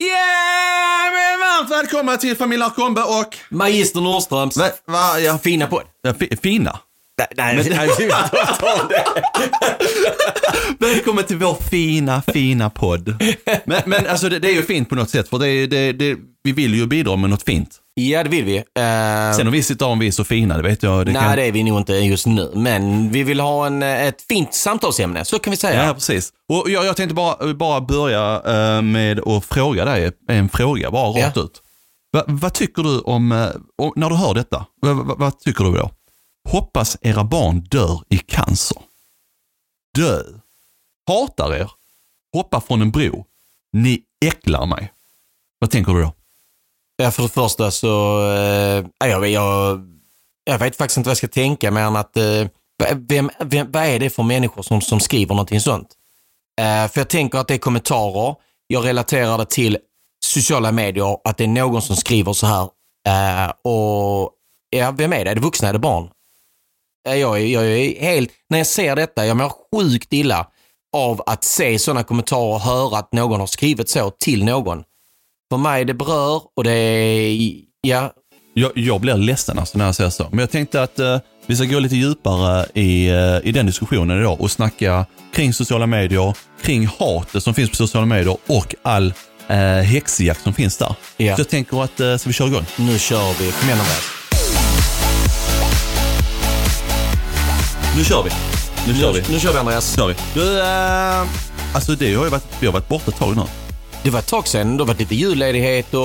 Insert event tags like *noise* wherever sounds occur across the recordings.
Yeah! Men varmt välkomna till Familjen Kombe och... Magister Nordströms Va, va, ja, fina podd. ja, fi, fina. *laughs* Nej, nej, nej. Välkommen till vår fina, fina podd. Men, men alltså det, det är ju fint på något sätt, för det, det, det, vi vill ju bidra med något fint. Ja, det vill vi. Eh, Sen om vi sitter om vi är så fina, det vet jag. Det nej, kan... det är vi nog inte just nu. Men vi vill ha en, eh, ett fint samtalsämne, så kan vi säga. Ja, precis. Och jag, jag tänkte bara, bara börja eh, med att fråga dig en fråga, bara rakt Ja. ut. Va, vad tycker du om, om, när du hör detta, va, va, vad tycker du då? Hoppas era barn dör i cancer. Dö. Hatar er. Hoppa från en bro. Ni äcklar mig. Vad tänker du då? Ja, för det första så, eh, jag, jag, jag vet faktiskt inte vad jag ska tänka mer än att, eh, vem, vem, vad är det för människor som, som skriver någonting sånt? Eh, för jag tänker att det är kommentarer, jag relaterar det till sociala medier, att det är någon som skriver så här. Eh, och ja, vem är det? Är det vuxna? Är det barn? Jag, är- jag är helt, när jag ser detta, jag mår sjukt illa av att se sådana kommentarer och höra att någon har skrivit så till någon. För mig det berör och det är, ja, Jag, jag blir ledsen alltså när jag säger så. Men jag tänkte att eh, vi ska gå lite djupare i, eh, i den diskussionen idag och snacka kring sociala medier, kring hatet som finns på sociala medier och all eh, häxjakt som finns där. Ja. Så jag tänker att, eh, ska vi köra igång? nu kör vi. Kom igen Nu kör vi. Nu kör vi. Nu kör vi Andreas. kör vi. Du, eh, alltså det har ju varit, vi har varit borta ett tag nu. Det var ett tag sedan. Det har varit lite julledighet och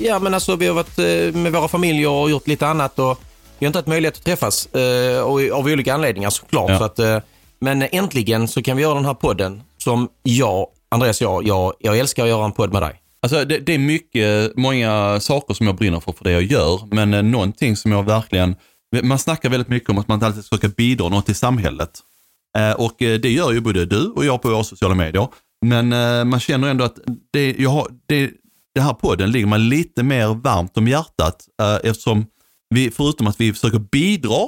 ja men alltså vi har varit eh, med våra familjer och gjort lite annat och vi har inte haft möjlighet att träffas eh, och av olika anledningar såklart. Ja. Så att, eh, men äntligen så kan vi göra den här podden som jag, Andreas jag, jag, jag älskar att göra en podd med dig. Alltså det, det är mycket, många saker som jag brinner för, för det jag gör. Men eh, någonting som jag verkligen, man snackar väldigt mycket om att man alltid ska bidra något till samhället. Eh, och eh, det gör ju både du och jag på våra sociala medier. Men eh, man känner ändå att det, jag har, det, det här podden ligger man lite mer varmt om hjärtat. Eftersom vi, förutom att vi försöker bidra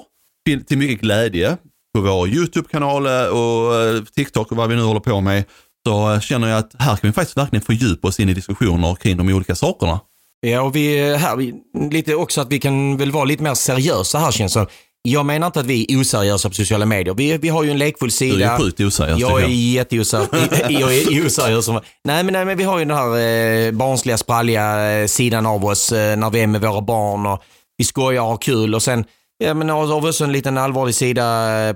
till, till mycket glädje på vår YouTube-kanal och TikTok och vad vi nu håller på med, så känner jag att här kan vi faktiskt verkligen fördjupa oss in i diskussioner kring de olika sakerna. Ja, och vi här, vi, lite också att vi kan väl vara lite mer seriösa här känns det. Jag menar inte att vi är oseriösa på sociala medier. Vi, vi har ju en lekfull sida. Du är sjukt oseriös Jag är jätteoseriös. *laughs* *laughs* jag är oseriös. Nej men, nej, men vi har ju den här eh, barnsliga, spralliga eh, sidan av oss eh, när vi är med våra barn och vi skojar och har kul och sen Ja men har har vi också en liten allvarlig sida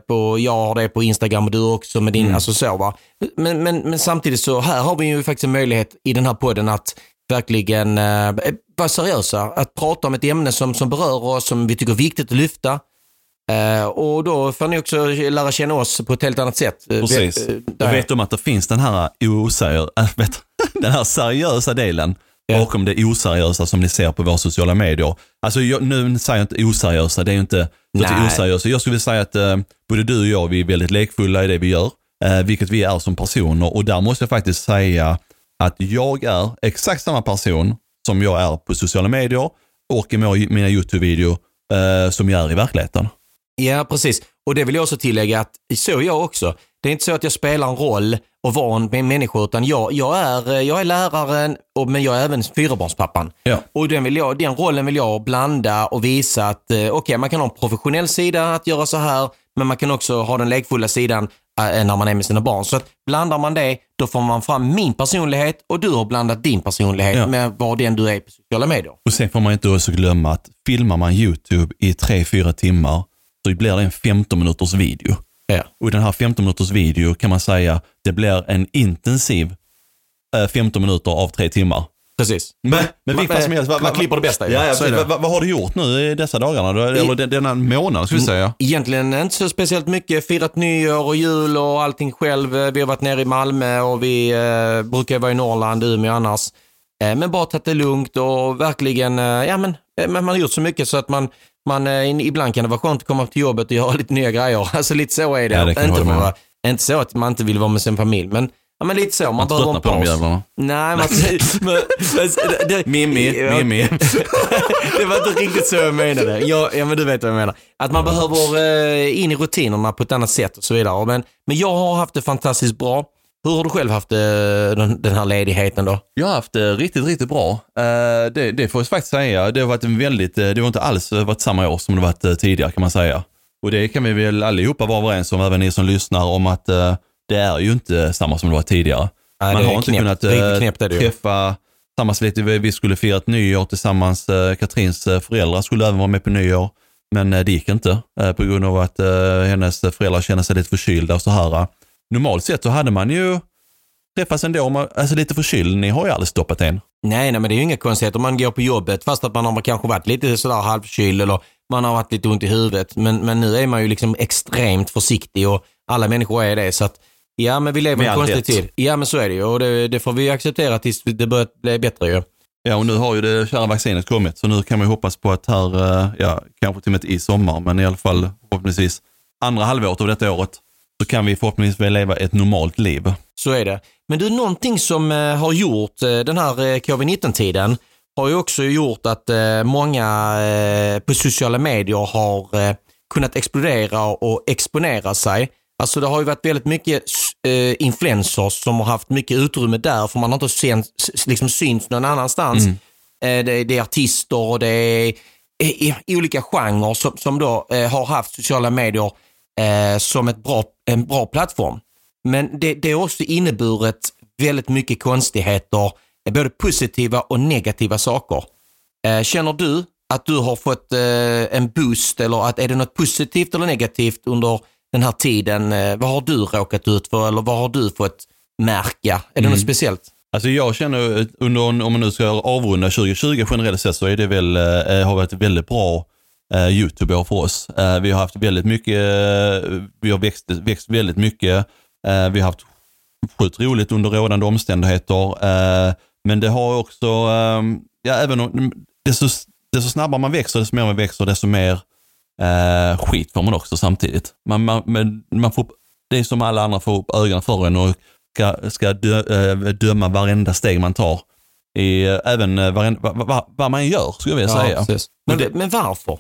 på, jag har det på Instagram och du också med din, alltså så va. Men, men, men samtidigt så här har vi ju faktiskt en möjlighet i den här podden att verkligen eh, vara seriösa. Att prata om ett ämne som, som berör oss, som vi tycker är viktigt att lyfta. Eh, och då får ni också lära känna oss på ett helt annat sätt. Eh, Precis. eh, Jag där. vet om att det finns den här, oseriö- *laughs* äh, vet, *laughs* den här seriösa delen bakom det oseriösa som ni ser på våra sociala medier. Alltså jag, nu säger jag inte oseriösa, det är ju inte att oseriösa. Jag skulle säga att eh, både du och jag, vi är väldigt lekfulla i det vi gör, eh, vilket vi är som personer. Och där måste jag faktiskt säga att jag är exakt samma person som jag är på sociala medier och i mina- YouTube-videor eh, som jag är i verkligheten. Ja, precis. Och det vill jag också tillägga att så är jag också. Det är inte så att jag spelar en roll och var en människa, utan jag, jag, är, jag är läraren, och, men jag är även fyrabarnspappan. Ja. Och den, vill jag, den rollen vill jag blanda och visa att eh, okay, man kan ha en professionell sida att göra så här, men man kan också ha den lekfulla sidan äh, när man är med sina barn. Så att blandar man det, då får man fram min personlighet och du har blandat din personlighet Ja. med vad den du är på sociala medier. Och sen får man inte också glömma att filmar man YouTube i 3-4 timmar så blir det en 15 minuters video. Ja. Och i den här 15 minuters video kan man säga det blir en intensiv eh, 15 minuter av 3 timmar. Precis. Men, men vilket fall som helst, man vad- klipper det bästa. Ja, ja, vad, vad, vad har du gjort nu i dessa dagarna? Eller den- denna månad ska vi säga. Egentligen inte så speciellt mycket. Firat nyår och jul och allting själv. Vi har varit nere i Malmö och vi eh, brukar vara i Norrland, Umeå annars. Eh, men bara tagit det lugnt och verkligen, eh, ja men, eh, men man har gjort så mycket så att man, man eh, ibland kan det vara skönt att komma till jobbet och göra *laughs* lite nya grejer. Alltså lite så är det. Ja, det jag inte, vara, inte så att man inte vill vara med sin familj, men, ja, men lite så. Man, Man behöver en på de paus. jävlarna. Nej, man, men, *laughs* det, Mimmi. Mimmi. *laughs* det var inte riktigt så jag menade. Ja, ja, men du vet vad jag menar. Att man behöver eh, in i rutinerna på ett annat sätt och så vidare. Men, men jag har haft det fantastiskt bra. Hur har du själv haft eh, den, den här ledigheten då? Jag har haft det riktigt, riktigt bra. Eh, det, det får jag faktiskt säga. Det har varit en väldigt, eh, det har inte alls varit samma år som det varit eh, tidigare kan man säga. Och det kan vi väl allihopa vara överens om, även ni som lyssnar, om att eh, det är ju inte samma som det var tidigare. Nej, Man har inte knäppt. kunnat eh, det ju. träffa samma släkt. Vi skulle fira ett nyår tillsammans. eh, Katrins eh, föräldrar skulle även vara med på nyår. Men eh, det gick inte eh, på grund av att eh, hennes föräldrar kände sig lite förkylda och så här. Normalt sett så hade man ju träffats ändå, man- alltså lite förkyld. Ni har ju aldrig stoppat en. Nej, nej, men det är ju inga konstigheter. Man går på jobbet fast att man har kanske varit lite sådär halvkyld eller man har varit lite ont i huvudet. Men, men nu är man ju liksom extremt försiktig och alla människor är det. Så att, ja, men vi lever i en konstig rätt. tid. Ja, men så är det ju och det, det får vi acceptera tills det börjar bli bättre ju. Ja, och nu har ju det kära vaccinet kommit, så nu kan man ju hoppas på att här, eh, ja, kanske till och med i sommar, men i alla fall förhoppningsvis andra halvåret av detta året, så kan vi förhoppningsvis leva ett normalt liv. Så är det. Men du, någonting som eh, har gjort eh, den här eh, covid-19-tiden har ju också gjort att många på sociala medier har kunnat explodera och exponera sig. Alltså det har ju varit väldigt mycket influencers som har haft mycket utrymme där för man har inte sen, liksom synts någon annanstans. Eh, det, det är artister och det är i, olika genrer som, som då har haft sociala medier eh, som ett bra, en bra plattform. Men det, det har också inneburit väldigt mycket konstigheter, eh, både positiva och negativa saker. Eh, Känner du att du har fått eh, en boost eller att är det något positivt eller negativt under den här tiden? Eh, Vad har du råkat ut för eller vad har du fått märka? Är det något speciellt? Alltså jag känner, eh, under, om man nu ska avrunda 2020 generellt sett, så är det väl, eh, har varit väldigt bra eh, YouTube-år för oss. Eh, vi har haft väldigt mycket, eh, vi har växt, växt väldigt mycket. Eh, vi har haft sjukt roligt under rådande omständigheter. Eh, men det har också, eh, ja även om, desto, desto snabbare man växer, desto mer man växer, desto mer eh, skit får man också samtidigt. Man, man, men man får, det är som alla andra får upp ögonen för en och ska, ska dö, eh, döma varenda steg man tar. I, eh, även eh, varenda, vad, vad, man gör, skulle jag vilja säga. precis. Men, men varför?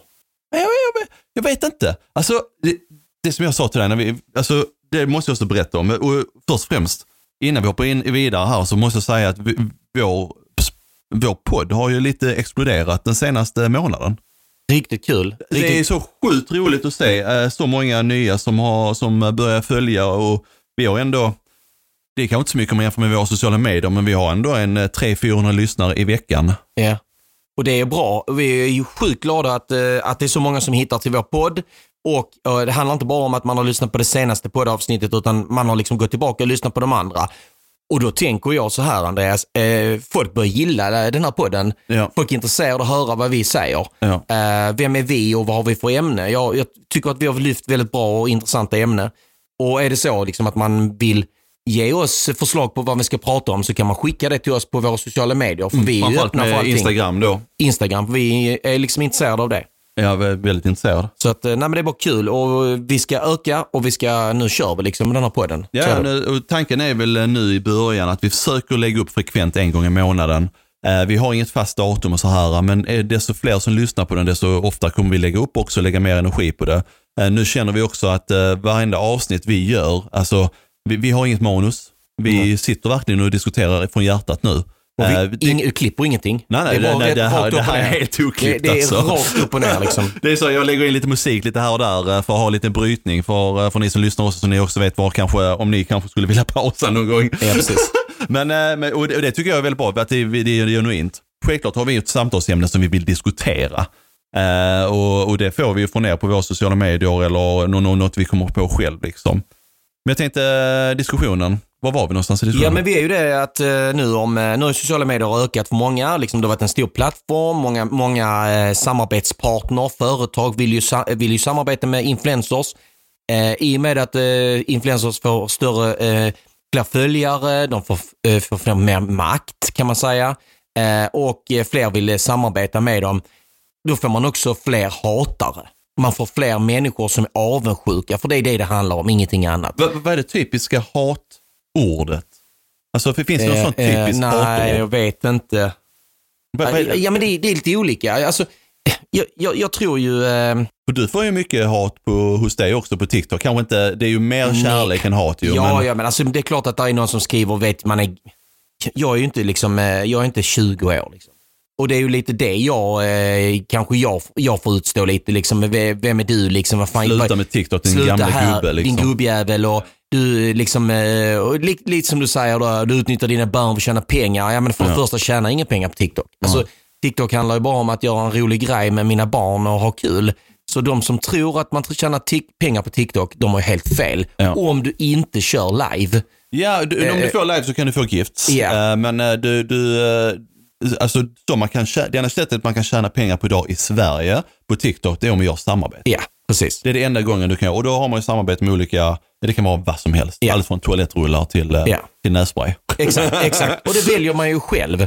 Men jag, jag, jag vet inte. Alltså, det, det som jag sa till dig, när vi, alltså, det måste jag också berätta om. Och först och främst, innan vi hoppar in vidare här så måste jag säga att vi, vår, vår podd har ju lite exploderat den senaste månaden. Riktigt kul. Det är Riktigt, så sjukt roligt att se eh, så många nya som, har, som börjar följa och vi har ändå, det är kanske inte så mycket om man jämför med våra sociala medier, men vi har ändå en eh, 300-400 lyssnare i veckan. ja. Och det är bra. Vi är ju sjukt glada att, eh, att det är så många som hittar till vår podd. Och eh, det handlar inte bara om att man har lyssnat på det senaste poddavsnittet utan man har liksom gått tillbaka och lyssnat på de andra. Och då tänker jag så här Andreas, eh, folk börjar gilla den här podden. Ja. Folk är intresserade av att höra vad vi säger. Ja. Eh, vem är vi och vad har vi för ämne? Jag, jag tycker att vi har lyft väldigt bra och intressanta ämnen. Och är det så liksom att man vill ge oss förslag på vad vi ska prata om så kan man skicka det till oss på våra sociala medier. För vi är öppna för allting. Instagram då. Instagram, vi är liksom intresserade av det. Är väldigt intresserad. Så att, eh, nej men det är bara kul och vi ska öka och vi ska, nu kör vi liksom med den här podden. Ja, nu, tanken är väl eh, nu i början att vi försöker lägga upp frekvent en gång i månaden. Eh, vi har inget fast datum och så här, men är det desto fler som lyssnar på den, desto oftare kommer vi lägga upp också och lägga mer energi på det. Nu känner vi också att varenda avsnitt vi gör, alltså vi, vi har inget manus. Vi sitter verkligen och diskuterar från hjärtat nu. Och vi, det- ing, klipper ingenting. Nej, nej, det är bara nej, det här- det upp och här är ner. helt oklippt, Det, det är alltså. rakt upp och ner liksom. *laughs* Det är så, jag lägger in lite musik lite här och där eh, för att ha lite brytning för, eh, för ni som lyssnar också så ni också vet var kanske, om ni kanske skulle vilja *laughs* pausa någon gång. Ja, precis. *laughs* Men, men och det, och det tycker jag är väldigt bra, att det, det är genuint. Självklart har vi ett samtalsämne som vi vill diskutera. Eh, och, och det får vi ju från er på våra sociala medier eller nå- nå- något vi kommer på själv. Liksom. Men jag tänkte eh, diskussionen, var var vi någonstans i diskussionen? Ja, men vi är ju det att eh, nu om eh, nu har sociala medier ökat för många. Liksom, det har varit en stor plattform. Många, många samarbetspartner, företag vill ju, vill ju samarbeta med influencers. Eh, I och med att eh, influencers får större, eh, fler följare, de får, eh, får fler, mer makt kan man säga. Och fler vill samarbeta med dem. Då får man också fler hatare. Man får fler människor som är avundsjuka, för det är det det handlar om, ingenting annat. vad, vad är det typiska hatordet? Alltså finns det något Eh, sånt eh, typiskt Nej, jag hatord? vet inte. Vad- vad är det? Ja, men det, är- det är lite olika. Alltså, jag, jag, jag tror ju... Eh, du får ju mycket hat på, hos dig också på TikTok. Kanske inte, det är ju mer kärlek än hat ju. ja, men, ja, men alltså, det är klart att det är någon som skriver och vet man är... Jag är ju inte liksom, eh, jag är inte 20 år liksom. Och det är ju lite det jag, eh, kanske jag, jag får utstå lite liksom. Vem är du liksom? Vad fan, Sluta med TikTok, din gamla här, gubbe. Liksom. din gubbjävel och du liksom, eh, lite, lite som du säger då, du utnyttjar dina barn för att tjäna pengar. Ja men för det Ja. första tjänar inga pengar på TikTok. Alltså, TikTok handlar ju bara om att göra en rolig grej med mina barn och ha kul. Så de som tror att man tjänar pengar på TikTok, de har helt fel. Ja. Om du inte kör live. Ja, du, om du får live så kan du få gifts. Eh, men eh, du, du eh, alltså, så man kan, det enda sättet man kan tjäna pengar på idag i Sverige på TikTok, det är om vi gör samarbete. Ja, precis. Det är det enda gången du kan göra. Och då har man ju samarbete med olika, det kan vara vad som helst. Ja. Allt från toalettrullar till, eh, Ja. till nässpray. Exakt, *laughs* exakt. Och det väljer man ju själv.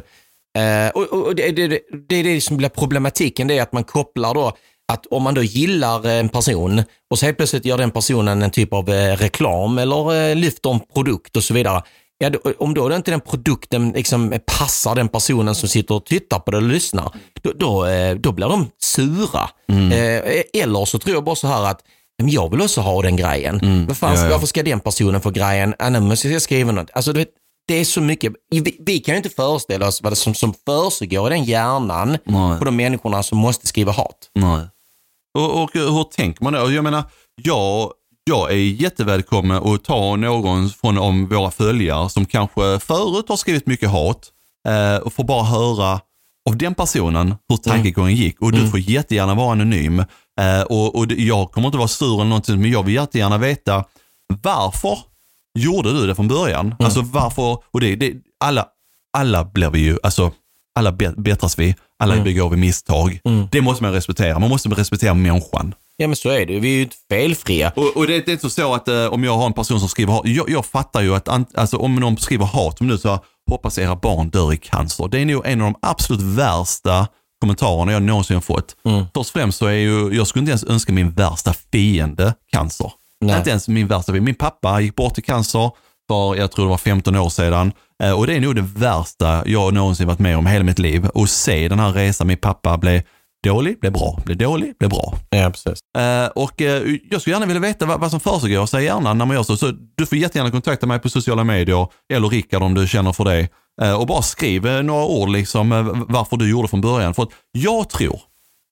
Eh, och och det, det, det, det är det som blir problematiken, det är att man kopplar då att om man då gillar en person och så helt plötsligt gör den personen en typ av eh, reklam eller lyfter en produkt och så vidare. Ja, då, om då inte den produkten liksom passar den personen som sitter och tittar på det och lyssnar, då, då, eh, då blir de sura. Eh, eller så tror jag bara så här att men jag vill också ha den grejen. Vad fan, Ja, ja. Varför ska den personen få grejen? Ah, nej, måste jag skriva något. Alltså, vet, det är så mycket. Vi, vi kan ju inte föreställa oss vad det som, som försiggår i den hjärnan Nej. på de människorna som måste skriva hat. Nej. Och, och hur tänker man då? Jag menar, jag, jag är jättevälkommen att ta någon från om våra följare som kanske förut har skrivit mycket hat eh, och får bara höra av den personen hur tankegången gick. Och du får jättegärna vara anonym. Eh, och, och jag kommer inte vara sur eller någonting, men jag vill jättegärna veta varför gjorde du det från början? Alltså varför, och det, det, alla, alla blir vi ju, alltså alla bättras vi, alla begår vi misstag. Det måste man respektera, man måste respektera människan. Ja men så är det. Vi är ju inte felfria. Och, och det, det är inte så att eh, om jag har en person som skriver hat, jag, jag fattar ju att an, alltså, om någon skriver hat, som nu så hoppas era barn dör i cancer. Det är nog en av de absolut värsta kommentarerna jag någonsin har fått. Först och främst så är ju, jag skulle inte ens önska min värsta fiende cancer. Nej. Inte ens min värsta fiende. Min pappa gick bort i cancer för, jag tror det var 15 år sedan. Eh, Och det är nog det värsta jag någonsin varit med om i hela mitt liv. Och se den här resan, min pappa blev dålig, blev bra, blev dålig, blev bra. Ja, precis. Eh, och eh, jag skulle gärna vilja veta vad, vad som försiggår. Säg gärna när man gör så. så. Du får jättegärna kontakta mig på sociala medier eller Rickard om du känner för det. Och bara skriv några ord liksom varför du gjorde från början. För att jag tror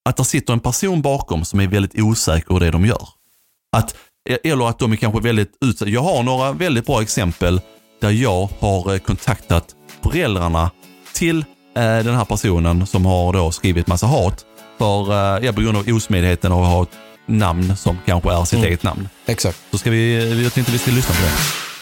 att det sitter en person bakom som är väldigt osäker i det de gör. Att, eller att de är kanske väldigt utsatta. Jag har några väldigt bra exempel där jag har eh, kontaktat föräldrarna till eh, den här personen som har då skrivit massa hat för, eh, ja, på grund av osmidigheten av att ha ett namn som kanske är sitt eget namn. Exakt. Så ska vi, jag tänkte vi ska lyssna på det.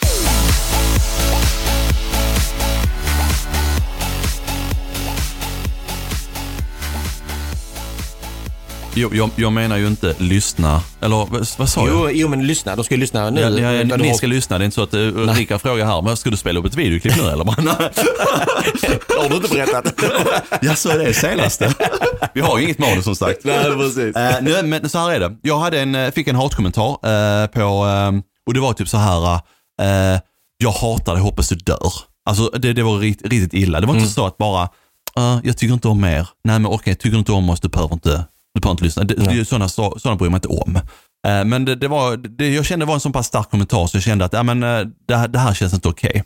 Jo, jag, jag menar ju inte lyssna, eller vad, sa jag? Jo, jo, men lyssna. De ska ju lyssna nu. Ja, ja, ja, ni ska lyssna, det är inte så att uh, Rickard frågar här, men ska du spela upp ett videoklipp nu eller? *laughs* Har, du inte berättat? *laughs* ja, så är det senaste. *laughs* Vi har ju inget manus som sagt. Nej, precis. Eh, nej, men så här är det. Jag hade en, eh, fick en hatkommentar eh, på, eh, och det var typ så här, eh, jag hatar dig, hoppas du dör. Alltså det, det var riktigt, riktigt illa. Det var inte så att bara, "Eh, jag tycker inte om er. Nej men okej, tycker du inte om oss, du behöver inte, du behöver inte lyssna. Det, det, är ju sådana, så- sådana bryr man inte om. Eh, men det, det var, det, jag kände det var en så pass stark kommentar så jag kände att ja, men, eh, det, här- det här känns inte okej.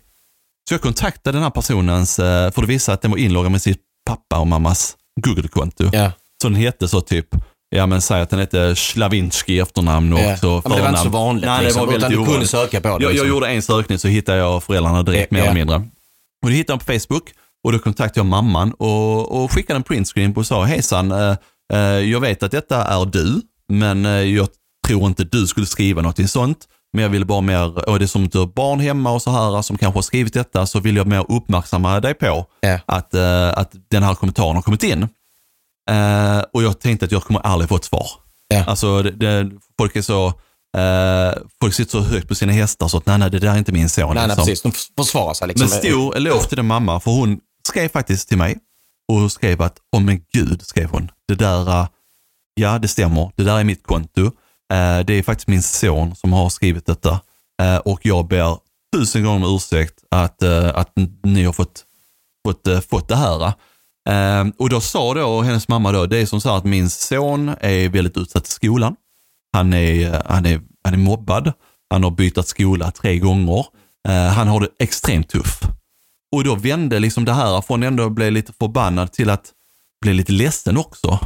Så jag kontaktade den här personens, eh, för det visade att den var inloggad med sitt pappa och mammas Google-konto. Ja. Så den hette så typ, ja men säg att den hette Slavinski i efternamn och Ja. så Ja, men det var inte så förnamn. vanligt, Nej, det liksom, var väldigt utan du kunde söka på det, Jag, jag liksom. gjorde en sökning så hittade jag föräldrarna direkt Ja, mer ja. eller mindre. Och det hittade jag på Facebook och då kontaktade jag mamman och, och skickade en printscreen och sa hejsan, jag vet att detta är du, men eh, jag tror inte du skulle skriva något sånt. Men jag vill bara mer, och det är som du har barn hemma och så här som kanske har skrivit detta, så vill jag mer uppmärksamma dig på Ja. att, eh, att den här kommentaren har kommit in. Eh, och jag tänkte att jag kommer aldrig få ett svar. Ja. Alltså, det, det, folk är så, eh, folk sitter så högt på sina hästar så att nej, nej, det där är inte min son. Nej, nej, liksom. precis. De försvarar sig liksom. Men stor eloge till den mamma, för hon skrev faktiskt till mig och skrev att, åh men gud, skrev hon, det där, eh, ja det stämmer, det där är mitt konto. Eh, det är faktiskt min son som har skrivit detta eh, och jag ber tusen gånger om ursäkt att, att ni har fått, fått, fått det här. Och då sa då hennes mamma då, det är som så här att min son är väldigt utsatt i skolan. Han är, han är, han är mobbad, han har bytt skola tre gånger, han har det extremt tufft. Och då vände liksom det här från ändå bli lite förbannad till att bli lite ledsen också.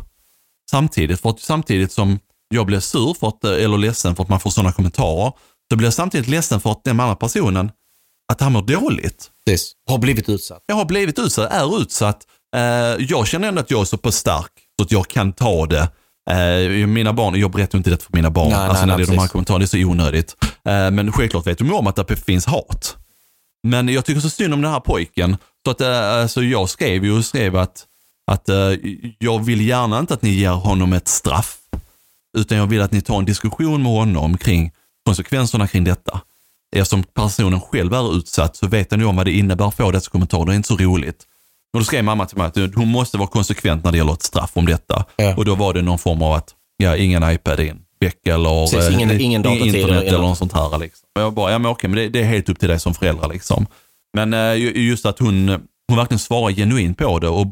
Samtidigt, för att samtidigt som jag blev sur för att, eller ledsen för att man får sådana kommentarer, så blev jag samtidigt ledsen för att den andra personen, att han mår dåligt. Precis. Har blivit utsatt. Jag har blivit utsatt, är utsatt. Eh, jag känner ändå att jag är så pass stark så att jag kan ta det. Eh, mina barn, jag berättar inte det för mina barn, Nej, alltså nej, när nej, det är de här kommentarerna, det är så onödigt. Eh, men självklart vet de om att det finns hat. Men jag tycker så synd om den här pojken. Så att, eh, alltså jag skrev ju och skrev att, att eh, jag vill gärna inte att ni ger honom ett straff. Utan jag vill att ni tar en diskussion med honom kring konsekvenserna kring detta. Eftersom personen själv är utsatt så vet han ju om vad det innebär att få dessa kommentarer. Det är inte så roligt. Och då skrev mamma till mig att hon måste vara konsekvent när det gäller ett straff om detta. Ja. Och då var det någon form av att, ja, ingen iPad i vecka eller Precis, ingen- ingen internet eller- eller något sånt här. Liksom. Och jag bara, ja men okej, men det, det är helt upp till dig som förälder liksom. Men eh, ju- just att hon, hon verkligen svarar genuint på det och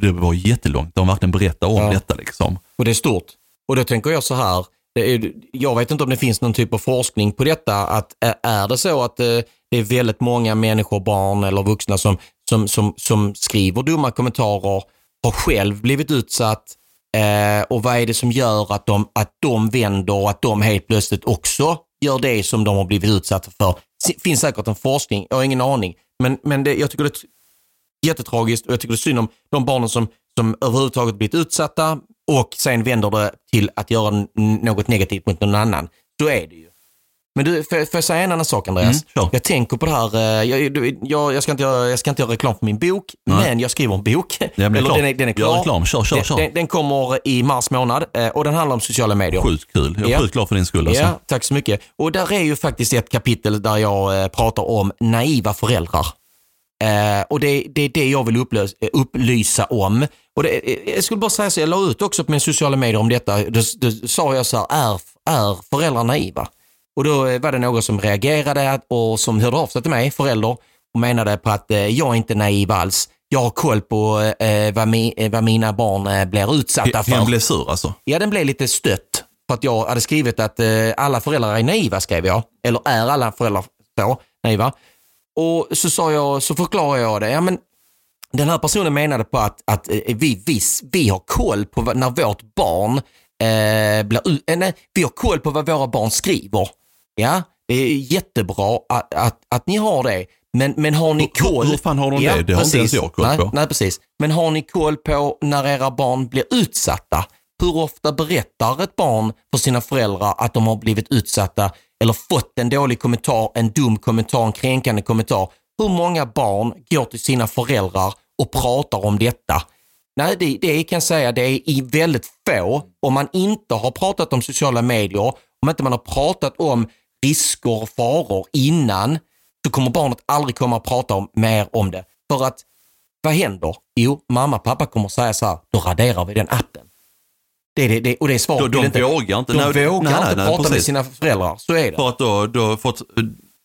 det var jättelångt. De verkligen berättar om Ja. detta liksom. Och det är stort. Och då tänker jag så här, är, jag vet inte om det finns någon typ av forskning på detta, att är det så att eh, det är väldigt många människor, barn eller vuxna som, som, som, som skriver dumma kommentarer, har själv blivit utsatt eh, och vad är det som gör att de, att de vänder och att de helt plötsligt också gör det som de har blivit utsatta för? Det finns säkert en forskning, jag har ingen aning, men, men det, jag tycker det är jättetragiskt och jag tycker det är synd om de barnen som, som överhuvudtaget blivit utsatta och sen vänder det till att göra något negativt mot någon annan. Så är det ju. Men du, får, får jag säga en annan sak Andreas? Mm, kör. Jag tänker på det här, eh, jag, jag, jag, ska inte jag ska inte göra reklam för min bok, Nej. men jag skriver en bok. Är Eller den är, den är Gör klar. reklam. Kör, kör, den, kör. Den, den kommer i mars månad eh, och den handlar om sociala medier. Sjukt kul. Jag är Ja. sjukt glad för din skull. Alltså. Ja, tack så mycket. Och där är ju faktiskt ett kapitel där jag eh, pratar om naiva föräldrar. Eh, och det, det är det jag vill upplös, upplysa om. Och det, jag skulle bara säga så, jag la ut också på mina sociala medier om detta. Då, då sa jag så här, är, är föräldrar naiva? Och då eh, var det någon som reagerade och som hörde av sig till mig, förälder, och menade på att eh, jag är inte naiv alls. Jag har koll på eh, vad, mi, eh, vad mina barn eh, blir utsatta för. Han blev sur alltså. Ja, den blev lite stött. För att jag hade skrivit att eh, alla föräldrar är naiva, skrev jag. Eller är alla föräldrar så, naiva? Och så sa jag, så förklarade jag det. Ja, men den här personen menade på att, att eh, vi, vi, vi har koll på när vårt barn eh, blir eh, nej, vi har koll på vad våra barn skriver. Ja, det är jättebra att, att, att ni har det. Men, men har ni Hur- koll? hur fan har de det? Det har inte ens jag koll nej, på. Nej, precis. Men har ni koll på när era barn blir utsatta? Hur ofta berättar ett barn för sina föräldrar att de har blivit utsatta eller fått en dålig kommentar, en dum kommentar, en kränkande kommentar? Hur många barn går till sina föräldrar och pratar om detta? Nej, det, det kan jag säga, det är i väldigt få. Om man inte har pratat om sociala medier, om inte man har pratat om risker och faror innan, så kommer barnet aldrig komma att prata om, mer om det. För att, vad händer? Jo, mamma och pappa kommer säga så här, då raderar vi den appen. Det det, det, och det är svaret. De, de inte- vågar inte. De Nej, vågar nej, inte nej, prata med precis. sina föräldrar, så är det. För att då, då, eh,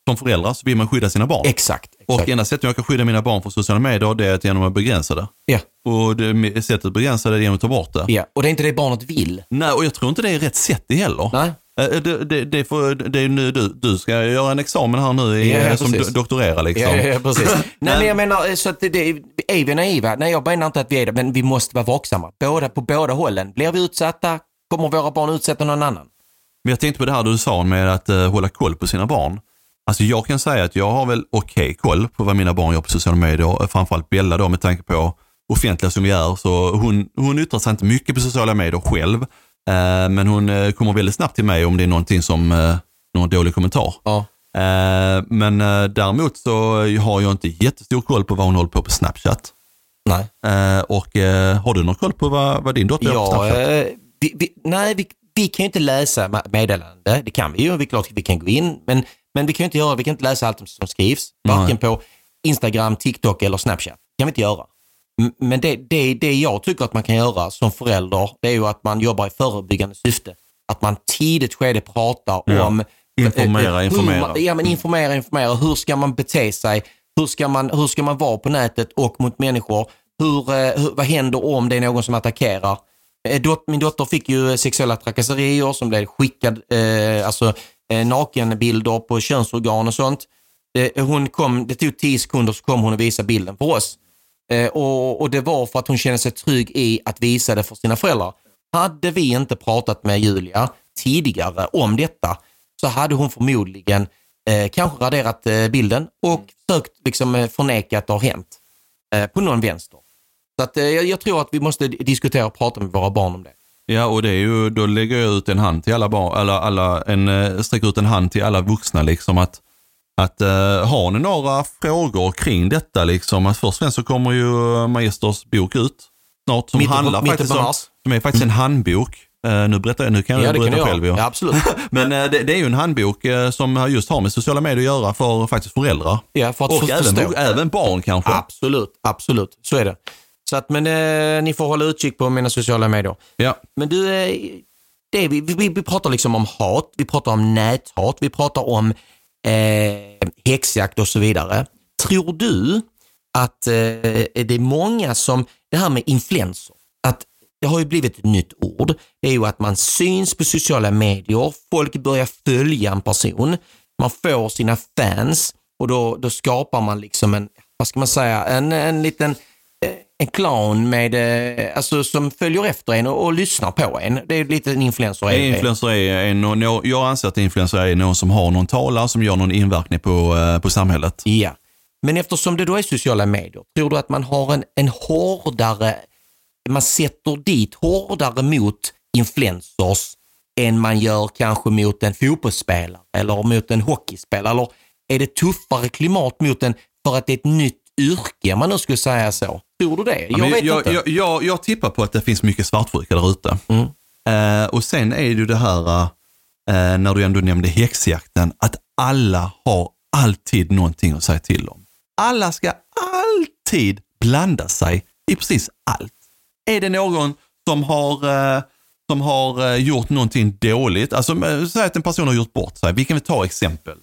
som förälder så vill man skydda sina barn. Exakt. Och exakt. enda sättet jag kan skydda mina barn från sociala medier det är att genom att begränsa det. Ja, Och det, sättet att begränsa det är genom att ta bort det. ja, och det är inte det barnet vill. Nej, och jag tror inte det är rätt sätt det heller. Nej. Eh, Det, det, det, får, det är nu du, du ska göra en examen här nu i, Ja, ja, som precis. do, doktorera liksom. Ja, ja, precis. *laughs* Nej, men jag menar, eh, så att det, är vi naiva? Nej, jag menar inte att vi är det, men vi måste vara vaksamma. Båda, på båda hållen. Blir vi utsatta? Kommer våra barn utsätta någon annan? Men jag tänkte på det här du sa med att eh, hålla koll på sina barn. Alltså jag kan säga att jag har väl okej koll på vad mina barn gör på sociala medier. Framförallt Bella då med tanke på offentliga som vi är. Så hon, hon yttrar sig inte mycket på sociala medier själv. Eh, men hon eh, kommer väldigt snabbt till mig om det är någonting som, eh, någon dålig kommentar. Ja. Men däremot så har jag inte jättestor koll på vad hon håller på på Snapchat. Nej. Och har du någon koll på vad, vad din dotter gör på Ja, Snapchat? vi, vi, nej, vi, vi kan ju inte läsa meddelande. Det kan vi ju. Vi, klart, vi kan gå in, men, men vi kan ju inte göra, vi kan inte läsa allt som skrivs. Varken på Instagram, TikTok eller Snapchat. Det kan vi inte göra. Men det, det, det jag tycker att man kan göra som förälder, det är ju att man jobbar i förebyggande syfte. Att man tidigt skede pratar Ja. om... Informera, eh, hur informera. Man, ja, men informera, informera. Hur ska man bete sig? Hur ska man, hur ska man vara på nätet och mot människor? Hur, eh, hur, vad händer om det är någon som attackerar? Eh, Min dotter fick ju sexuella trakasserier som blev skickad, eh, alltså eh, nakenbilder på könsorgan och sånt. Eh, hon kom, det tog tio sekunder så kom hon och visade bilden för oss. Eh, och, och det var för att hon kände sig trygg i att visa det för sina föräldrar. Hade vi inte pratat med Julia tidigare om detta så hade hon förmodligen eh, kanske raderat eh, bilden och försökt liksom, eh, förneka att det har hänt eh, på någon vänster. Så att, eh, jag, tror att vi måste diskutera och prata med våra barn om det. Ja, och det är ju, då lägger jag ut en hand till alla barn, eller alla, en, eh, sträcker ut en hand till alla vuxna liksom att, att uh, har ni några frågor kring detta liksom, att först och främst så kommer ju eh, Magisters bok ut snart som Mitten på- handlar mitten faktiskt om, som är faktiskt en handbok. Eh, nu berättar jag, nu kan jag Ja, kan berätta du själv. ju. Ja, absolut. *laughs* Men eh, det, det är ju en handbok eh, som just har med sociala medier att göra för faktiskt föräldrar. Ja, för att och för- även, förstå. även barn kanske. Absolut, absolut. Så är det. Så att, men eh, ni får hålla utkik på mina sociala medier. Ja. Men du, eh, det, vi, vi, vi pratar liksom om hat, vi pratar om näthat, vi pratar om eh, häxjakt och så vidare. Tror du att eh, det är många som, det här med influenser, att det har ju blivit ett nytt ord. Det är ju att man syns på sociala medier, folk börjar följa en person, man får sina fans och då, då skapar man liksom en, vad ska man säga, en, en liten en clown med, eh, alltså, som följer efter en och, och lyssnar på en. Det är lite en influencer. är- Influencer är en, nå- jag anser att influencer är någon som har någon talare som gör någon inverkning på, eh, på samhället. Ja, men eftersom det då är sociala medier, tror du att man har en, en hårdare, man sätter dit hårdare mot influencers än man gör kanske mot en fotbollsspelare eller mot en hockeyspelare? Eller är det tuffare klimat mot en för att det är ett nytt yrke, om man nu skulle säga så? Tror du det? Jag Men vet jag, inte. Jag, jag, jag tippar på att det finns mycket svartsjuka där ute. Mm. Eh, och sen är det ju det här, eh, när du ändå nämnde häxjakten, att alla har alltid någonting att säga till om. Alla ska alltid blanda sig i precis allt. Är det någon som har, eh, som har gjort någonting dåligt, alltså säg att en person har gjort bort sig, vi kan väl ta exempel.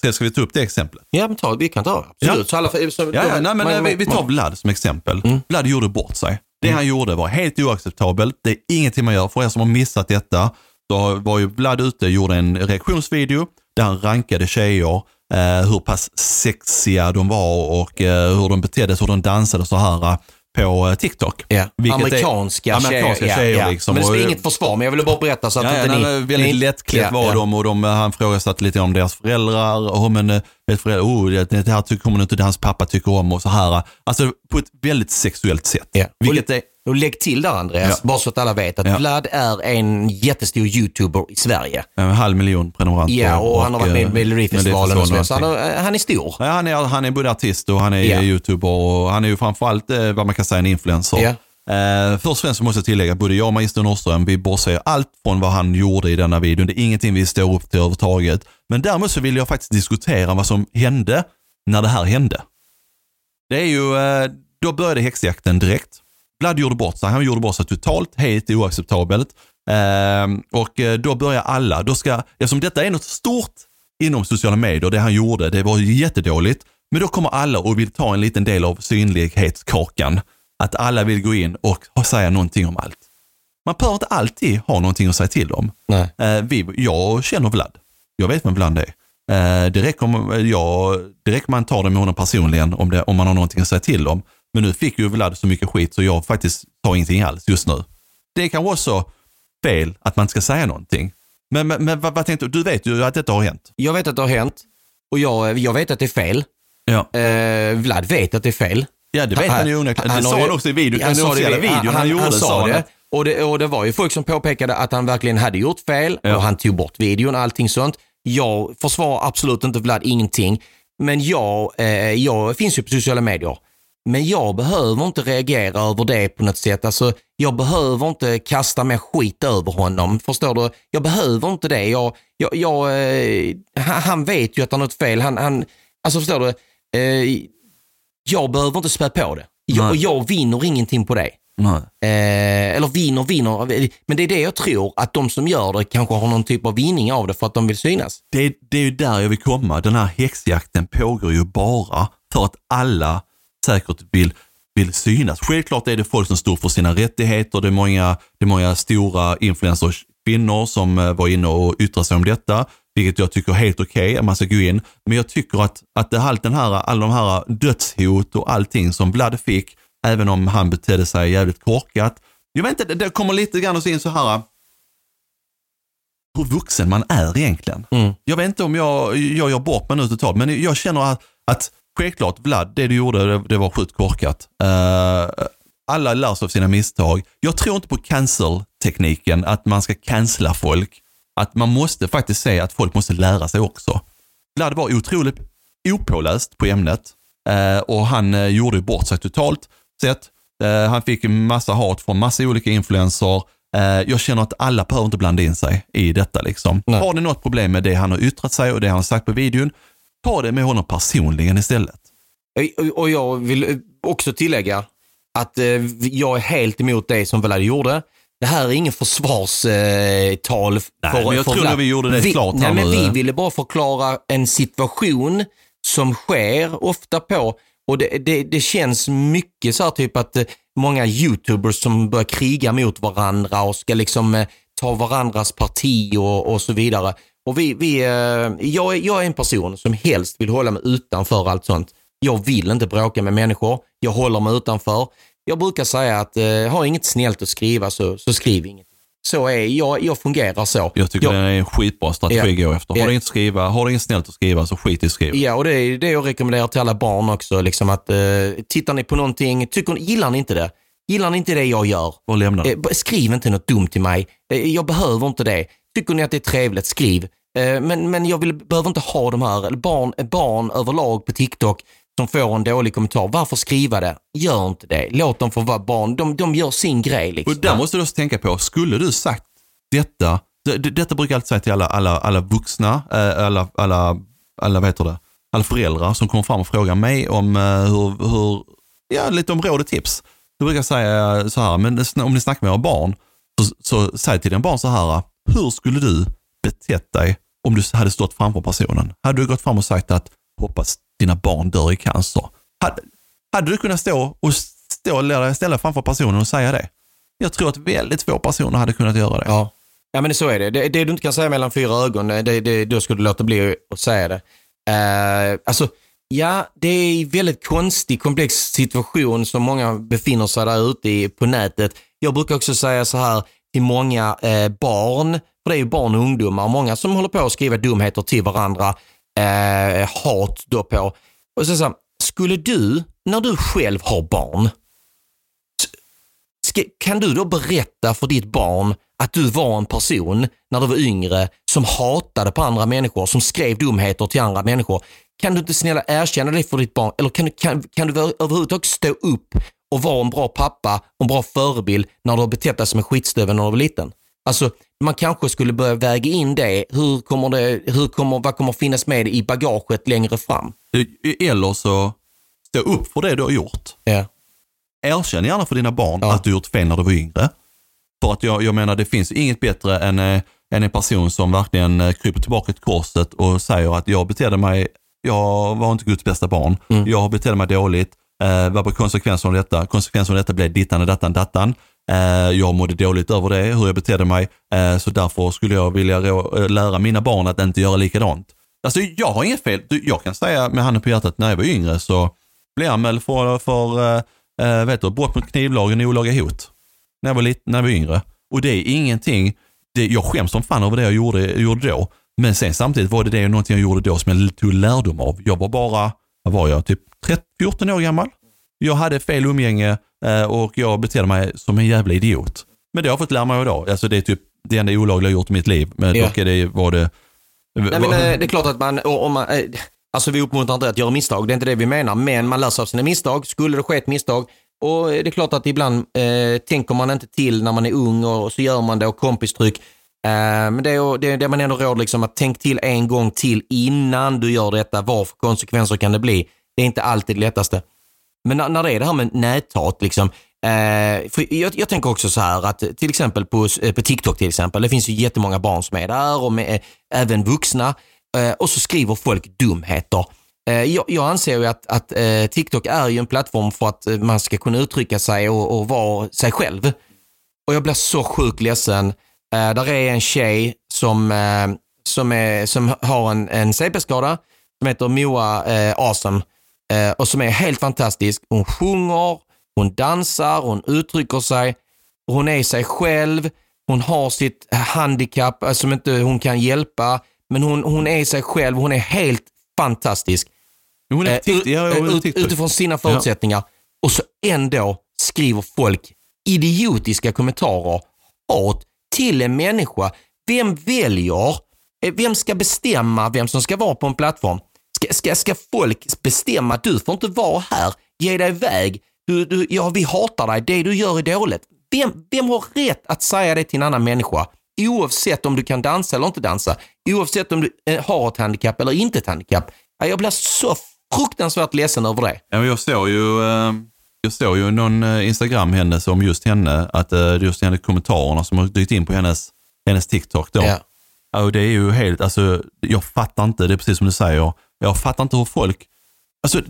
Ska, ska vi ta upp det exemplet? Ja, men ta, vi kan ta. Absolut. Ja. Så alla, så, Ja, ja, nej, men man- vi, vi tar Vlad som exempel. Mm. Vlad gjorde bort sig. Det han gjorde var helt oacceptabelt. Det är ingenting man gör. För er som har missat detta, så var ju Vlad ute och gjorde en reaktionsvideo där han rankade tjejer, eh, hur pass sexiga de var och eh, hur de betedde sig, hur de dansade så här på eh, TikTok. Ja, Vilket är- amerikanska, amerikanska tjejer. tjejer ja. liksom. Men det är inget försvar, men jag ville bara berätta så att Ja, inte nej, ni... väldigt ni- lättklätt var de och de, han frågasatte lite om deras föräldrar. Oh, men, eh, ett föräldrar oh, det, här tycker, kommer inte hans pappa tycker om och så här. Alltså på ett väldigt sexuellt sätt. Vilket är, Och lägg till där Andreas, Ja. bara så att alla vet att Ja. Vlad är en jättestor YouTuber i Sverige. en halv miljon prenumeranter. Ja, och, han har varit med i eh, Melodifestivalen och så. vidare. Så han, har- han är stor. Ja, han, är, han är både artist och han är Ja. youtuber och han är ju framförallt eh, vad man kan säga en influencer. Ja. Eh, först och främst så måste jag tillägga, både jag och Magister Norrström, vi bortser allt från vad han gjorde i denna videon. Det är ingenting vi står upp till överhuvudtaget. Men däremot så vill jag faktiskt diskutera vad som hände när det här hände. Det är ju, eh, då började häxjakten direkt. Vlad gjorde bort sig, han gjorde bort sig totalt, helt oacceptabelt. Eh, och då börjar alla, då ska, eftersom detta är något stort inom sociala medier, det han gjorde, det var jättedåligt. Men då kommer alla och vill ta en liten del av synlighetskakan. Att alla vill gå in och säga någonting om allt. Man behöver inte alltid ha någonting att säga till om. Nej. Eh, vi, jag känner Vlad. Jag vet vem Vlad är. Eh, det, räcker om, jag, det räcker man tar det med honom personligen om, det, om man har någonting att säga till om. Men nu fick ju Vlad så mycket skit så jag faktiskt tar ingenting alls just nu. Det är kanske också fel att man ska säga någonting. Men, men, men vad, vad tänkte du? Du vet ju att detta har hänt. Jag vet att det har hänt och jag, jag vet att det är fel. Ja, Eh, Vlad vet att det är fel. ja det vet han ju onekligen. Det sa han också i videon, han sa det videon han, gjorde. Han sa han det. Och det, och det var ju folk som påpekade att han verkligen hade gjort fel Ja. och han tog bort videon och allting sånt. Jag försvarar absolut inte Vlad ingenting. Men jag, eh, jag finns ju på sociala medier. Men jag behöver inte reagera över det på något sätt. Alltså, jag behöver inte kasta mer skit över honom. Förstår du? Jag behöver inte det. Jag, jag, jag, eh, han, vet ju att han har gjort fel. Han, han, alltså förstår du? Eh, jag behöver inte spä på det. Jag, jag vinner ingenting på det. Eh, eller vinner, vinner. Men det är det jag tror, att de som gör det kanske har någon typ av vinning av det för att de vill synas. det, det är ju där jag vill komma. Den här häxjakten pågår ju bara för att alla säkert vill, vill synas. Självklart är det folk som står för sina rättigheter. Det är många, det är många stora influencers, kvinnor som eh, var inne och yttrade sig om detta, vilket jag tycker är helt okej att man ska gå in. Men jag tycker att, att det, allt den här, alla de här dödshot och allting som Vlad fick, även om han betedde sig jävligt korkat. Jag vet inte, det, kommer lite grann se in så här hur vuxen man är egentligen. Mm. Jag vet inte om jag, jag gör bort mig nu totalt, men jag känner att, att själklart Vlad, det du gjorde, det, det var sjukt korkat. Eh, alla lär sig av sina misstag. Jag tror inte på cancel-tekniken, att man ska cancella folk. Att man måste faktiskt säga att folk måste lära sig också. Vlad var otroligt opåläst på ämnet eh, och han eh, gjorde bort sig totalt sett. Han fick en massa hat från massa olika influenser. Jag känner att alla behöver inte blanda in sig i detta. Liksom. Nej. Har ni något problem med det han har yttrat sig och det han har sagt på videon, ta det med honom personligen istället. Och- jag vill eh, också tillägga att eh, jag är helt emot det som Vlad gjorde. Det här är ingen försvarstal. Eh, Nej, men jag tror att vi gjorde det vi, klart Nej, men vi ville bara förklara en situation som sker ofta på och det, det, det känns mycket så här typ att eh, många YouTubers som börjar kriga mot varandra och ska liksom eh, ta varandras parti och, och så vidare. Och vi, vi, eh, jag, är- jag är en person som helst vill hålla mig utanför allt sånt. Jag vill inte bråka med människor. Jag håller mig utanför. Jag brukar säga att eh, har inget snällt att skriva så, så skriv inget. Så är jag, jag fungerar så. Jag tycker jag, det är en skitbra strategi Ja. att gå efter. Har Ja. du inget, skriva, har du inget snällt att skriva så skit i att skriva. Ja, och det är det jag rekommenderar till alla barn också. Liksom att, eh, tittar ni på någonting, tycker, gillar ni inte det? Gillar ni inte det jag gör? Och lämna det. Eh, skriv inte något dumt till mig. Eh, jag behöver inte det. Tycker ni att det är trevligt, skriv. Eh, men, men jag vill, behöver inte ha de här eller barn, barn överlag på TikTok som får en dålig kommentar. Varför skriva det? Gör inte det. Låt dem få vara barn. De, de gör sin grej. Liksom. Och där måste du också tänka på, skulle du sagt detta, det, det, detta brukar jag alltid säga till alla, alla, alla vuxna, eh, alla, alla, alla, vad heter det, alla föräldrar som kommer fram och frågar mig om eh, hur, hur ja, lite om råd och tips. Då brukar jag säga så här, men om ni snackar med era barn, så, så säg till dina barn så här, hur skulle du betett dig om du hade stått framför personen? Hade du gått fram och sagt att hoppas dina barn dör i cancer? Hade, hade du kunnat stå och stå och ställa framför personen och säga det? Jag tror att väldigt få personer hade kunnat göra det. Ja. ja, men så är det. det. Det du inte kan säga mellan fyra ögon, det, det, då ska du låta bli att säga det. Uh, alltså, ja, det är en väldigt konstig, komplex situation som många befinner sig där ute i, på nätet. Jag brukar också säga så här till många eh, barn, för det är ju barn och ungdomar, många som håller på att skriva dumheter till varandra, eh, hat då på. Och så, så skulle du, när du själv har barn, Ska, kan du då berätta för ditt barn att du var en person när du var yngre som hatade på andra människor, som skrev dumheter till andra människor? Kan du inte snälla erkänna det för ditt barn? Eller kan, du- kan, kan du överhuvudtaget stå upp och vara en bra pappa och en bra förebild när du har betett dig som en skitstövel när du var liten? Alltså, man kanske skulle börja väga in det. Hur kommer det, hur kommer, vad kommer finnas med i bagaget längre fram? Eller så stå upp för det du har gjort. Ja. Erkänn gärna för dina barn Ja. att du gjort fel när du var yngre. För att jag, jag menar, det finns inget bättre än, eh, än en person som verkligen eh, kryper tillbaka till korset och säger att jag betedde mig, jag var inte Guds bästa barn. Mm. Jag betedde mig dåligt. Eh, vad var konsekvensen av detta? Konsekvensen av detta blev dittan och dattan, dattan. Eh, jag mådde dåligt över det, hur jag betedde mig. Eh, så därför skulle jag vilja rå- eh, lära mina barn att inte göra likadant. Alltså jag har inget fel. Jag kan säga med handen på hjärtat, när jag var yngre så blev jag anmäld för, för eh, eh vet du, brott mot knivlagen och olaga hot. När jag var, lite, när jag var yngre. Och det är ingenting, det, jag skäms som fan över det jag gjorde, gjorde då. Men sen samtidigt var det det någonting jag gjorde då som jag tog lärdom av. Jag var bara, vad var jag, typ 14 år gammal. Jag hade fel umgänge eh, och jag betedde mig som en jävla idiot. Men det har jag fått lära mig idag. Alltså det är typ det enda olagliga jag gjort i mitt liv. Men Ja. dock är det, var det... Nej, men, eh, det är klart att man, om man eh, alltså vi uppmuntrar inte att göra misstag, det är inte det vi menar, men man lär sig av sina misstag. Skulle det ske ett misstag, och det är klart att ibland eh, tänker man inte till när man är ung och så gör man det och kompistryck. Eh, men det är, det är det man ändå råd liksom att tänk till en gång till innan du gör detta. Vad för konsekvenser kan det bli? Det är inte alltid det lättaste. Men när, när det är det här med näthat, liksom, eh, för jag, jag tänker också så här att till exempel på, eh, på TikTok till exempel, det finns ju jättemånga barn som är där och med, eh, även vuxna eh, och så skriver folk dumheter. Eh, jag, jag anser ju att, att eh, TikTok är ju en plattform för att eh, man ska kunna uttrycka sig och, och vara sig själv. Och jag blir så sjukt ledsen. Eh, där är en tjej som, eh, som, är, som har en, en CP-skada som heter Moa eh, Awesome eh, och som är helt fantastisk. Hon sjunger, hon dansar, hon uttrycker sig, hon är sig själv, hon har sitt handikapp eh, som inte hon kan hjälpa, men hon, hon är sig själv, hon är helt fantastisk. Hon är Eh, tikt, ja, ut- utifrån sina förutsättningar. Och så ändå skriver folk idiotiska kommentarer, hat till en människa. Vem väljer? Eh, Vem ska bestämma vem som ska vara på en plattform? Ska, ska, ska folk bestämma att du får inte vara här, ge dig iväg, du, du, ja, vi hatar dig, det du gör är dåligt. Vem, vem har rätt att säga det till en annan människa? Oavsett om du kan dansa eller inte dansa, oavsett om du eh, har ett handikapp eller inte ett handikapp. Ja, Jag blir så fruktansvärt ledsen över det. Jag såg ju, eh, jag såg ju någon eh, Instagram hennes om just henne, att just henne kommentarerna som har dykt in på hennes, hennes TikTok då. Ja. Ja, och det är ju helt, alltså jag fattar inte, det är precis som du säger, jag fattar inte hur folk, alltså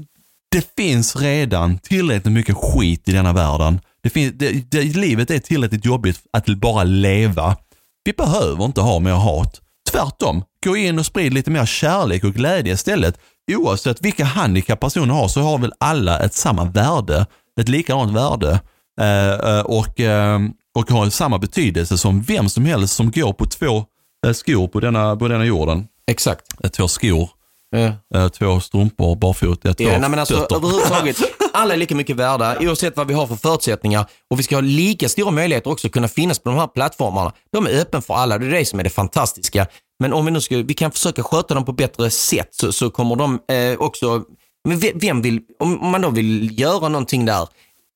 det finns redan tillräckligt mycket skit i denna världen. Det finns, det, det, livet är tillräckligt jobbigt att bara leva. Vi behöver inte ha mer hat. Tvärtom, gå in och sprid lite mer kärlek och glädje istället. Oavsett vilka handikapp personer har så har väl alla ett samma värde, ett likadant värde eh, eh, och, eh, och har samma betydelse som vem som helst som går på två skor på denna, på denna jorden. Exakt. Eh, Två skor, Ja. eh, två strumpor, barfota, eh, två Ja, nej, men alltså, fötter. överhuvudtaget, alla är lika mycket värda oavsett vad vi har för förutsättningar och vi ska ha lika stora möjligheter också att kunna finnas på de här plattformarna. De är öppen för alla, det är det som är det fantastiska. Men om vi nu ska, vi kan försöka sköta dem på bättre sätt så, så kommer de eh, också, men ve- vem vill, om man då vill göra någonting där,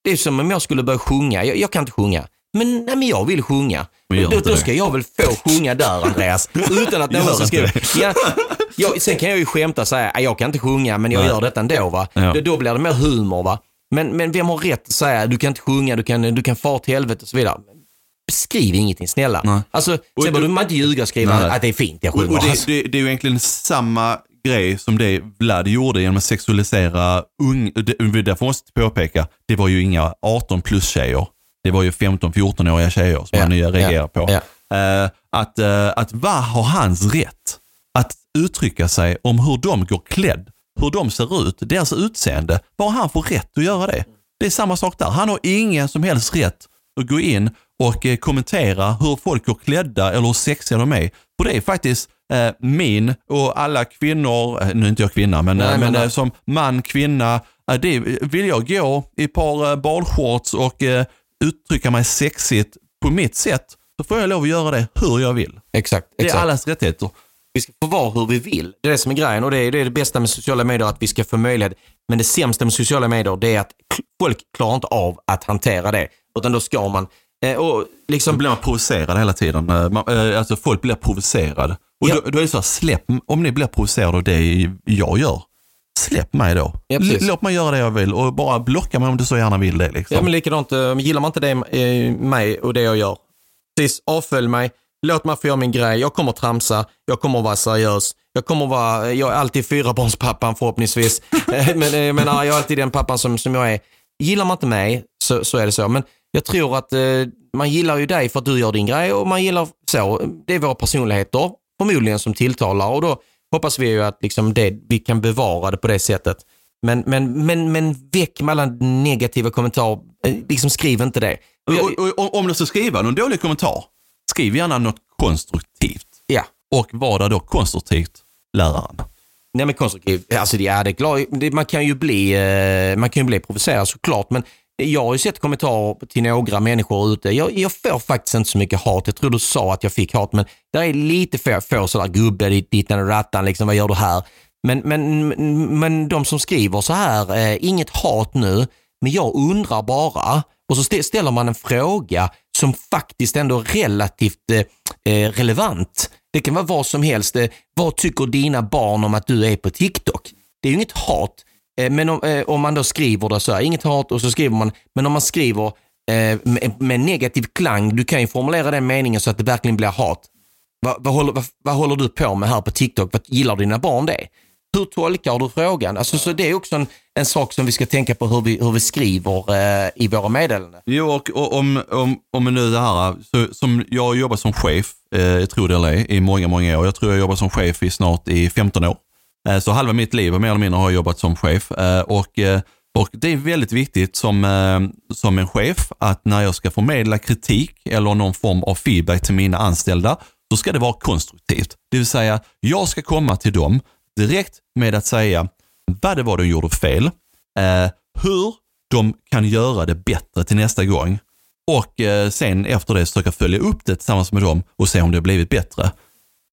det är som om jag skulle börja sjunga, jag, jag kan inte sjunga. Men, nej, men jag vill sjunga. Men Då, då ska jag väl få sjunga där Andreas, *laughs* utan att någon skriver. det. Ja, *laughs* ja, sen kan jag ju skämta och säga, "Ah, jag kan inte sjunga men jag Nej. gör detta ändå. Va? Ja. Då, då blir det mer humor. Va? Men, men vem har rätt att säga, du kan inte sjunga, du kan, du kan fara till helvete och så vidare. Skriv ingenting snälla. Nej. Alltså, sen behöver man inte ljuga och skriva Nej. att det är fint jag sjunger. och det, Alltså, det, det är ju egentligen samma grej som det Vlad gjorde genom att sexualisera ung, det, därför måste jag påpeka, det var ju inga 18 plus tjejer. Det var ju 15-14-åriga tjejer som Ja, han nya reagerar på. Eh, att, eh, att vad har hans rätt att uttrycka sig om hur de går klädd, hur de ser ut, deras utseende. Vad har han för rätt att göra det? Det är samma sak där. Han har ingen som helst rätt att gå in och eh, kommentera hur folk går klädda eller hur sexiga de är. För det är faktiskt eh, min och alla kvinnor, eh, nu är inte jag kvinna, men, Nej, eh, men men nej. som man, kvinna, det vill jag gå i ett par badshorts och uttrycka mig sexigt på mitt sätt, så får jag lov att göra det hur jag vill. exakt. Det är exakt. allas rättigheter. Vi ska få vara hur vi vill. Det är det som är grejen och det är det, är det bästa med sociala medier, att vi ska få möjlighet. Men det sämsta med sociala medier, det är att folk klarar inte av att hantera det. Utan då ska man, eh, och liksom, blir man provocerad hela tiden. Eh, Man, eh, alltså folk blir provocerade. Och Ja. då, då är det så här, släpp, om ni blir provocerade av det jag gör, släpp mig då. Ja, Låt mig göra det jag vill och bara blocka mig om du så gärna vill det. Liksom. ja men likadant, eh, gillar man inte det, eh, mig och det jag gör, precis, avfölj mig, låt mig få göra min grej, jag kommer tramsa, jag kommer vara seriös, jag kommer vara, jag är alltid fyrabarnspappan förhoppningsvis, *laughs* Eh, men jag menar, jag är alltid den pappan som, som jag är. Gillar man inte mig så, så är det så, men Jag tror att eh, man gillar ju dig för att du gör din grej och man gillar så. Det är våra personligheter förmodligen som tilltalar och då hoppas vi ju att liksom det, vi kan bevara det på det sättet. Men, men, men, men väck med alla negativa kommentarer. Eh, Liksom skriv inte det. Och Och, och, om du ska skriva någon dålig kommentar, skriv gärna något konstruktivt. ja. Och vad är då konstruktivt, läraren? Nej men konstruktiv, alltså det är det, glad, det man kan ju bli, eh, man kan ju bli provocerad såklart men jag har ju sett kommentarer till några människor ute. Jag, jag får faktiskt inte så mycket hat. Jag tror du sa att jag fick hat men det är lite få, få sådär gubbe dittan och rattan liksom, vad gör du här? Men, men, men de som skriver så här, eh, inget hat nu, men jag undrar bara. Och så ställer man en fråga som faktiskt ändå är relativt eh, eh, relevant. Det kan vara vad som helst. Eh, vad tycker dina barn om att du är på TikTok? Det är ju inget hat. Eh, men om, eh, om man då skriver det så här, inget hat och så skriver man, men om man skriver eh, med, med negativ klang, du kan ju formulera den meningen så att det verkligen blir hat. Vad, vad, håller, vad, vad håller du på med här på TikTok? Vad, gillar dina barn det? Hur tolkar du frågan? Alltså, så det är också en, en sak som vi ska tänka på hur vi, hur vi skriver eh, i våra meddelanden. Jo, och, och om, om, om nu det här, så, som jag har jobbat som chef, eh, jag tror det eller ej, i många, många år. Jag tror jag jobbar som chef i snart i 15 år. Eh, så halva mitt liv mer eller mindre har jag jobbat som chef. Eh, och, eh, och det är väldigt viktigt som, som en chef att när jag ska förmedla kritik eller någon form av feedback till mina anställda, så ska det vara konstruktivt. Det vill säga, jag ska komma till dem direkt med att säga vad det var de gjorde fel, hur de kan göra det bättre till nästa gång och sen efter det försöka följa upp det tillsammans med dem och se om det har blivit bättre.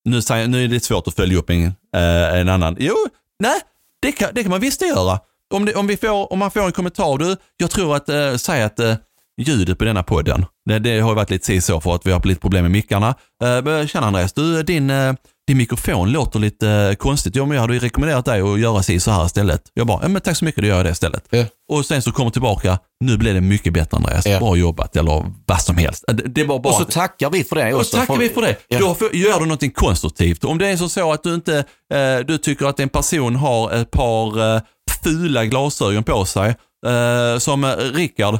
Nu, säger, nu är det svårt att följa upp en, eh, en annan. Jo, nej, det kan, det kan man visst göra. Om, det, om, vi får, om man får en kommentar, du, jag tror att, eh, säg att eh, ljudet på denna podden, det, det har ju varit lite si så för att vi har haft lite problem med mickarna. Eh, tjena Andreas, du, eh, din, eh, din mikrofon låter lite eh, konstigt. Ja, men jag hade ju rekommenderat dig att göra si så här istället. Jag bara, ja, men tack så mycket, då gör jag det istället. Ja. Och sen så kommer tillbaka, nu blev det mycket bättre Andreas, Ja. bra jobbat eller vad som helst. Eh, Det, det var bara Och så tackar vi för det och också. tackar vi för det. Ja. Då gör du någonting konstruktivt. Om det är så, så att du inte eh, du tycker att en person har ett par eh, fula glasögon på sig, eh, som eh, Rickard,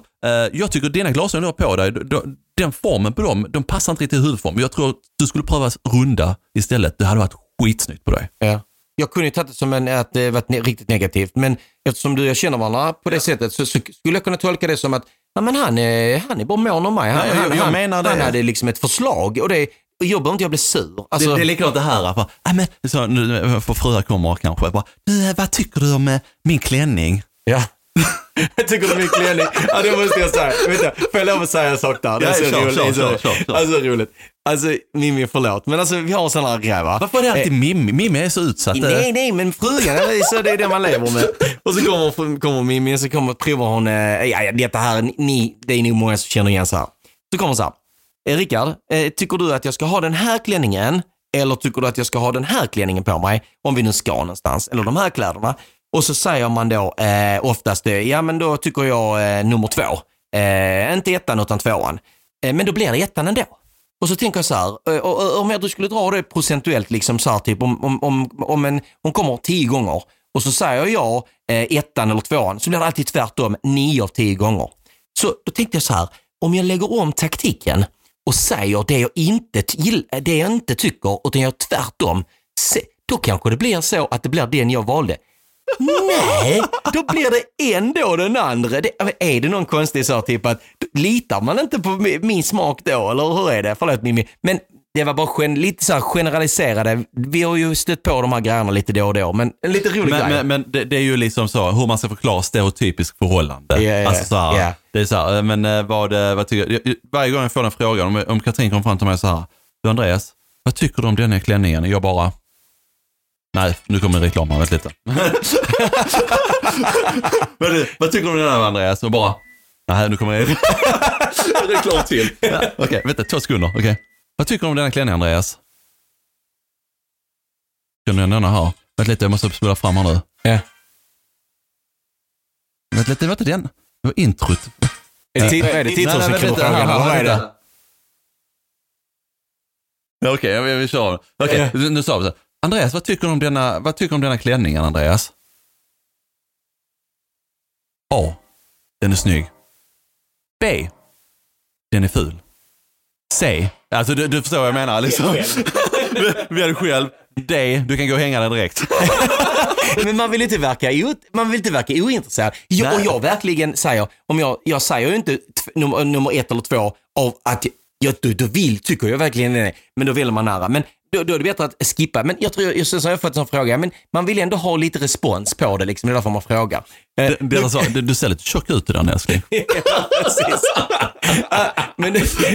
jag tycker dina glasögon du har på dig, d- den formen på dem, de passar inte riktigt i huvudform. Jag tror att du skulle pröva runda istället. Det hade varit skitsnyggt på dig. Ja. Jag kunde ju tagit det som en, att det varit ne- riktigt negativt, men eftersom du och jag känner varandra på det sättet så, så skulle jag kunna tolka det som att ja, men han, är, han är bara mån om mig. Han, Ja, jag- han, jag han, menar det. han hade liksom ett förslag och det, jag behöver inte jag bli sur. Alltså, det, det är likadant det här. Bara, men, så, nu, för fruar kommer kanske. Bara, du, vad tycker du om eh, min klänning? Ja. *laughs* jag tycker du är min klänning. Ja, det måste jag säga. Vänta, får jag lov att säga en sak där? Det är så roligt. kör, kör, kör. Alltså roligt. Alltså Mimmi, förlåt. Men alltså vi har sådana här grejer va? Varför är det alltid Mimmi? Mimmi är så utsatt. eh. Nej, nej, men frugan, är så det är det man lever med. Och så kommer, kommer Mimmi och så kommer, provar hon, eh, ja, ja, detta här, ni, det är nog många som känner igen så här. Så kommer hon så här, eh, Rickard, eh, tycker du att jag ska ha den här klänningen eller tycker du att jag ska ha den här klänningen på mig om vi nu ska någonstans, eller de här kläderna? Och så säger man då eh, oftast, eh, ja men då tycker jag eh, nummer två. Eh, inte ettan utan tvåan. Eh, men då blir det ettan ändå. Och så tänker jag så här, eh, och, och, om jag skulle dra det procentuellt, liksom så här, typ om, om, om, om en, hon kommer tio gånger och så säger jag eh, ettan eller tvåan, så blir det alltid tvärtom nio av tio gånger. Så då tänkte jag så här, om jag lägger om taktiken och säger det jag inte, det jag inte tycker, utan jag tvärtom, se, då kanske det blir så att det blir den jag valde. Nej, då blir det ändå den andra. Det, är det någon konstig sak, typ att litar man inte på mi- min smak då, eller hur är det? Förlåt Mimmi, men det var bara gen, lite så här generaliserade. Vi har ju stött på de här grejerna lite då och då, men en lite rolig Men, grej. men, men det, det är ju liksom så, hur man ska förklara stereotypiskt förhållande. Ja, alltså så här, ja. Det är så här, eh, men eh, vad, eh, vad tycker jag, varje gång jag får den frågan, om, om Katrin kommer fram till mig så här, du Andreas, vad tycker du om den här klänningen? Jag bara, nej, nu kommer reklamen, vänta lite. *laughs* vad, du, vad tycker du om den här Andreas? Och bara, nej, nu kommer *laughs* det reklam till. Ja, Okej, vänta, två sekunder. Okej. Vad tycker du om den här klänningen Andreas? Känner du igen denna här? Vänta lite, jag måste spola fram här nu. Ja. Vänta lite, vänta den. Det var introt. Är det, ti- är det Nej, nej, vänta, titelsektorfrågan? här, eller vad är det? Okej, vi, vi kör. Okej, nu- nu sa vi så. Andreas, vad tycker du om denna, vad tycker du om denna klänningen, Andreas? A. Den är snygg. B. den är ful. C. Alltså du, du förstår vad jag menar liksom. *laughs* Välj själv. D. Du kan gå och hänga den direkt. *laughs* Men man vill inte verka, o, man vill inte verka ointresserad. Jag, och jag verkligen säger, om jag, jag säger ju inte nummer, nummer ett eller två av att jag, då, då vill, tycker jag verkligen det, men då vill man nära. Men då, då är det bättre att skippa. Men jag tror, så har jag fått en fråga, men man vill ändå ha lite respons på det liksom, det är därför man frågar. Eh, Björn sa, du, du ser lite tjock ut i den älskling. *laughs* Ja, precis. Ah, men,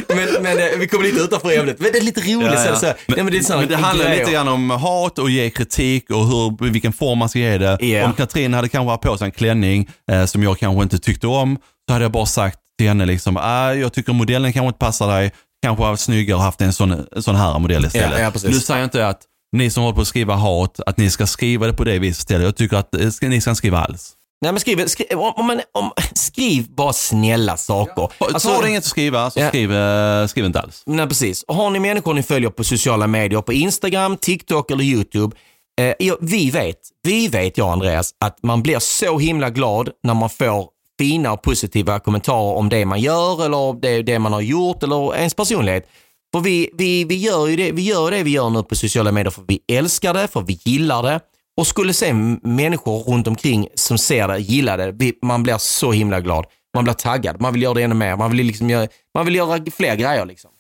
men, men eh, vi kommer lite utanför ämnet. Men det är lite roligt. Ja, ja. Så, Men, men det, men det handlar lite grann om hat och ge kritik och hur, vilken form man ska ge det. Ja. Om Katrin hade kanske haft på sig en klänning eh, som jag kanske inte tyckte om, så hade jag bara sagt till henne liksom, ah, jag tycker modellen kanske inte passar dig, kanske var snyggare och haft en sån, sån här modell istället. Ja, ja, nu säger jag inte att ni som håller på att skriva hat, att ni ska skriva det på det viset istället. Jag tycker att eh, ni ska inte skriva alls. Nej, men skriv, skriv, om, om om, skriv bara snälla saker. Alltså, har du inget att skriva, så Ja. skriv, eh, skriv inte alls. Nej, precis. Och har ni människor ni följer på sociala medier, på Instagram, TikTok eller YouTube. Eh, ja, vi vet, vi vet jag Andreas, att man blir så himla glad när man får fina och positiva kommentarer om det man gör eller det, det man har gjort eller ens personlighet. För vi, vi, vi, gör ju det, vi gör det vi gör nu på sociala medier för vi älskar det, för vi gillar det. Och skulle se människor runt omkring som ser det, gillar det, man blir så himla glad. Man blir taggad, man vill göra det ännu mer, man vill, liksom göra, man vill göra fler grejer. Liksom.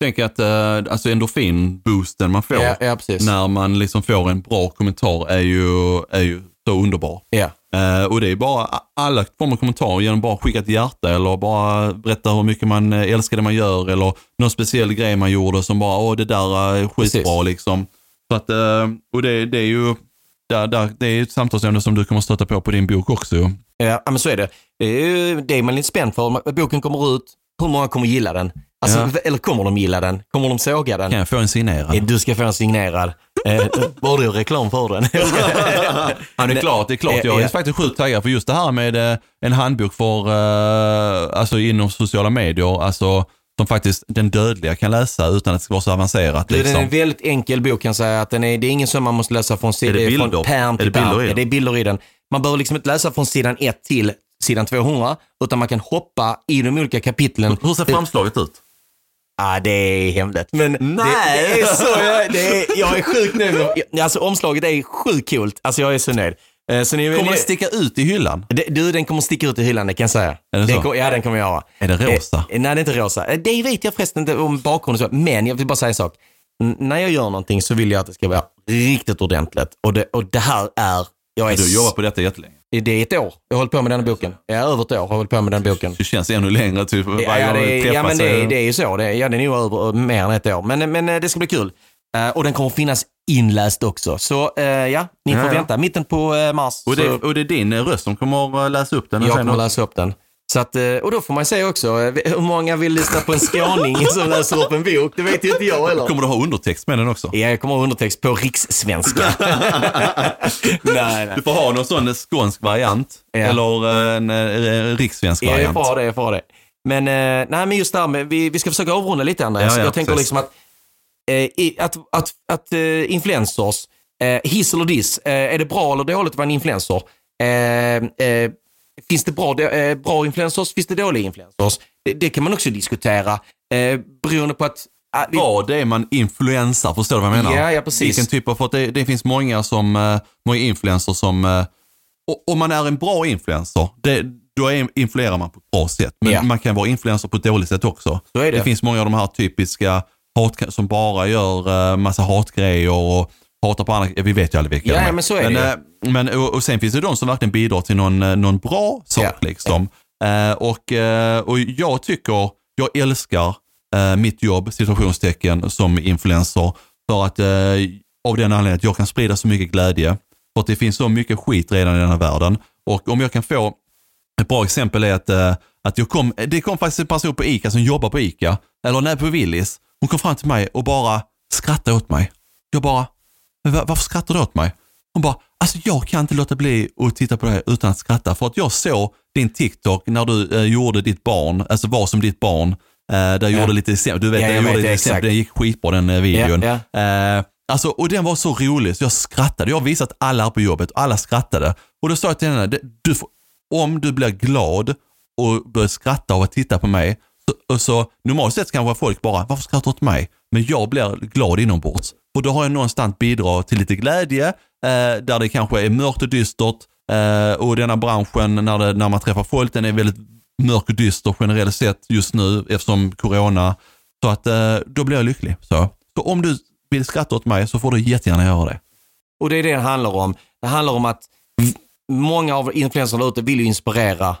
Tänk att eh, alltså endorfinboosten man får Ja, ja, när man liksom får en bra kommentar är ju, är ju så underbar. Ja. Eh, och det är bara alla former av kommentarer genom bara skicka ett hjärta eller bara berätta hur mycket man eh, älskar det man gör eller någon speciell grej man gjorde som bara, åh det där är skitbra Precis. liksom. Så att, eh, och det, det är ju där, där, det är ett samtalsämne som du kommer stöta på på din bok också. Ja, men så är det. Det är ju det är man lite spänd för. Boken kommer ut, hur många kommer gilla den? Alltså, Ja. Eller kommer de gilla den? Kommer de såga den? Kan jag få en signerad? Eh, Du ska få en signerad. Eh, Borde du reklam för den? *laughs* Ja, det är klart. Det är klart. Jag är Ja. faktiskt sjukt taggad för just det här med eh, en handbok för, eh, alltså inom sociala medier, alltså som faktiskt den dödliga kan läsa utan att det ska vara så avancerat. Du, Den är Liksom. en väldigt enkel bok kan jag säga. Att den är, det är ingen som man måste läsa från, si- Är det eh, bilder? från pärm Är till det bilder pärm. i Ja, den? det är bilder i den. Man behöver liksom inte läsa från sidan 1 till sidan 200, utan man kan hoppa i de olika kapitlen. Hur ser framslaget ut? Ja, det är hemligt. Men Nej. Det, det är så, *laughs* jag, det är, jag är sjukt nöjd. Alltså omslaget är sjukt coolt. Alltså jag är så nöjd. Eh, Så ni, Kommer ni, det sticka ut i hyllan? det- Du, den kommer sticka ut i hyllan, det kan jag säga. Är det den så? ja, den kommer jag göra. Är det rosa? Eh, nej, det är inte rosa. Eh, Det vet jag förresten inte om bakgrunden, men jag vill bara säga en sak. N- när jag gör någonting så vill jag att det ska vara riktigt ordentligt. Och det, och det här är... Jag är Du s- jobbar på detta jättelänge. Det är ett år. Jag har hållit på med den boken. Jag är över ett år har jag hållit på med den boken. Det känns ännu längre typ Ja, ja, det, är- ja, men det, det är ju så. Det, är- ja, den är nog över mer än ett år. Men, men eh, det ska bli kul. Eh, och den kommer finnas inläst också. Så eh, ja, ni får Ja, ja. vänta. Mitten på eh, mars. och, det, så och det är din eh, röst som kommer att läsa upp den. jag kommer läsa upp den. Så att, eh, och då får man se också, eh, hur många vill lyssna på en skåning *laughs* som läser upp en bok? Det vet ju inte jag heller. Kommer du ha undertext med den också? Ja, jag kommer ha undertext på rikssvenska. *laughs* nej, nej. Du får ha någon sån skånsk variant. Ja. Eller en eh, rikssvensk Ja, jag variant. får det, jag får det. Men, eh, nej, men just det här med, vi, vi ska försöka avrunda lite Andreas. Ja, ja, jag tänker precis. liksom att, eh, att, att, att eh, influencers, eh, hiss eller diss, eh, är det bra eller dåligt att vara en influencer? Eh, eh, finns det bra, eh, bra influencers? Finns det dåliga influencers? Det, det kan man också diskutera eh, beroende på att ah, Vad det är man influensar, förstår du vad jag menar? Ja, ja, precis. Vilken typ av, för det, det finns många som, eh, många influencers som, eh, och- om man är en bra influencer, det, då är, influerar man på ett bra sätt. Men Ja. man kan vara influencer på ett dåligt sätt också. Det. finns många av de här typiska hat, som bara gör eh, massa hatgrejer och hatar på andra. Vi vet ju aldrig vilka Ja, de ja, men så är men, det eh, men, och, och sen finns det de som verkligen bidrar till någon, eh, någon bra sak. Ja. Liksom. Eh, och, eh, och jag tycker, jag älskar eh, mitt jobb, situationstecken, som influencer. För att, eh, av den anledningen att jag kan sprida så mycket glädje. För att det finns så mycket skit redan i den här världen. Och om jag kan få, ett bra exempel är att, att jag kom, det kom faktiskt en person på ICA som jobbar på ICA, eller nej, på Willys. Hon kom fram till mig och bara skrattade åt mig. Jag bara, "Men va- varför skrattar du åt mig? Hon bara, alltså jag kan inte låta bli att titta på det utan att skratta. För att jag såg din TikTok när du eh, gjorde ditt barn, alltså var som ditt barn. Eh, där jag gjorde lite exempel, du vet, Ja, jag jag gjorde vet, lite exempel, den gick skitbra den eh, videon. Ja, Eh, alltså, och den var så rolig så jag skrattade. Jag har visat alla här på jobbet och alla skrattade. Och då sa jag till henne, "Det- du får, om du blir glad och börjar skratta av att titta på mig Så, så normalt sett kanske folk bara, varför skrattar du åt mig? Men jag blir glad inombords. För då har jag någonstans bidragit till lite glädje, eh, där det kanske är mörkt och dystert. Eh, och denna branschen, när, det, när man träffar folk, den är väldigt mörk och dyster generellt sett just nu eftersom corona. Så att eh, då blir jag lycklig. Så. så om du vill skratta åt mig så får du jättegärna göra det. Och det är det det handlar om. Det handlar om att många av influencerna ute vill ju inspirera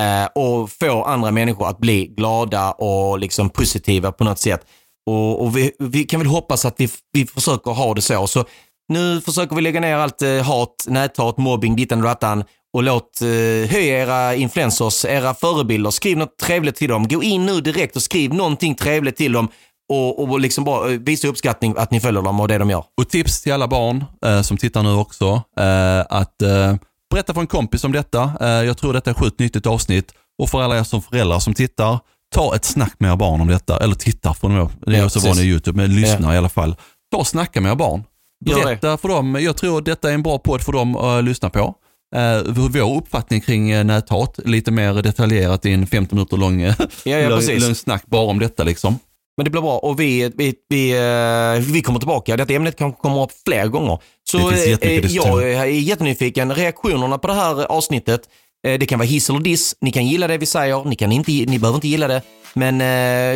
eh, och få andra människor att bli glada och liksom positiva på något sätt. Och, och vi, vi, kan väl hoppas att vi, vi försöker ha det så. Så nu försöker vi lägga ner allt eh, hat, näthat, mobbing, dittan och dattan och låt eh, höja era influencers, era förebilder. Skriv något trevligt till dem. Gå in nu direkt och skriv någonting trevligt till dem och, och liksom bara eh, visa uppskattning att ni följer dem och det de gör. Och tips till alla barn eh, som tittar nu också, eh, att eh, berätta för en kompis om detta. Eh, jag tror detta är ett sjukt nyttigt avsnitt och för alla er som föräldrar som tittar, ta ett snack med era barn om detta. Eller titta för dem, det är Ja, så precis. vanligt i YouTube, men lyssna Ja. i alla fall. Ta och snacka med era barn. Berätta för dem, jag tror detta är en bra podd för dem att lyssna på. Eh, vår uppfattning kring eh, näthat, lite mer detaljerat i en 50 minuter lång, eh, *laughs* Ja, ja, lång, snack bara om detta liksom. Men det blir bra och vi, vi, vi, eh, vi kommer tillbaka. Detta ämnet kanske kommer upp fler gånger. Så Det finns eh, jag är jättenyfiken. Reaktionerna på det här avsnittet, eh, det kan vara hiss eller diss. Ni kan gilla det vi säger, ni, kan inte, ni behöver inte gilla det. Men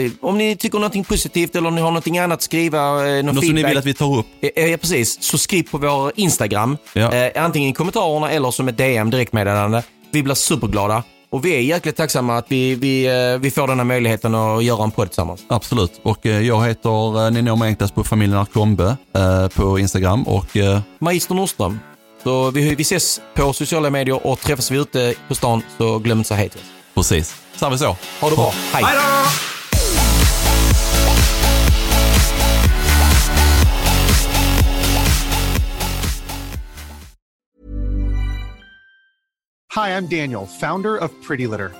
eh, om ni tycker någonting positivt eller om ni har någonting annat att skriva, eh, någon Något som ni feedback. vill att vi tar upp. Ja, ja, precis. Så skriv på vår Instagram. Ja. Eh, antingen i kommentarerna eller som ett DM direktmeddelande. Vi blir superglada. Och vi är jäkligt tacksamma att vi, vi, eh, vi får den här möjligheten att göra en podd tillsammans. Absolut. Och eh, jag heter, eh, ni når mig enklast på familjen Arkombe eh, på Instagram och eh, Magister Nordström. Så vi, vi ses på sociala medier och träffas vi ute på stan så glöm inte att säga hej till oss. precis. Vi så. Ha det bra. Hej! Hi, I'm Daniel, founder of Pretty Litter.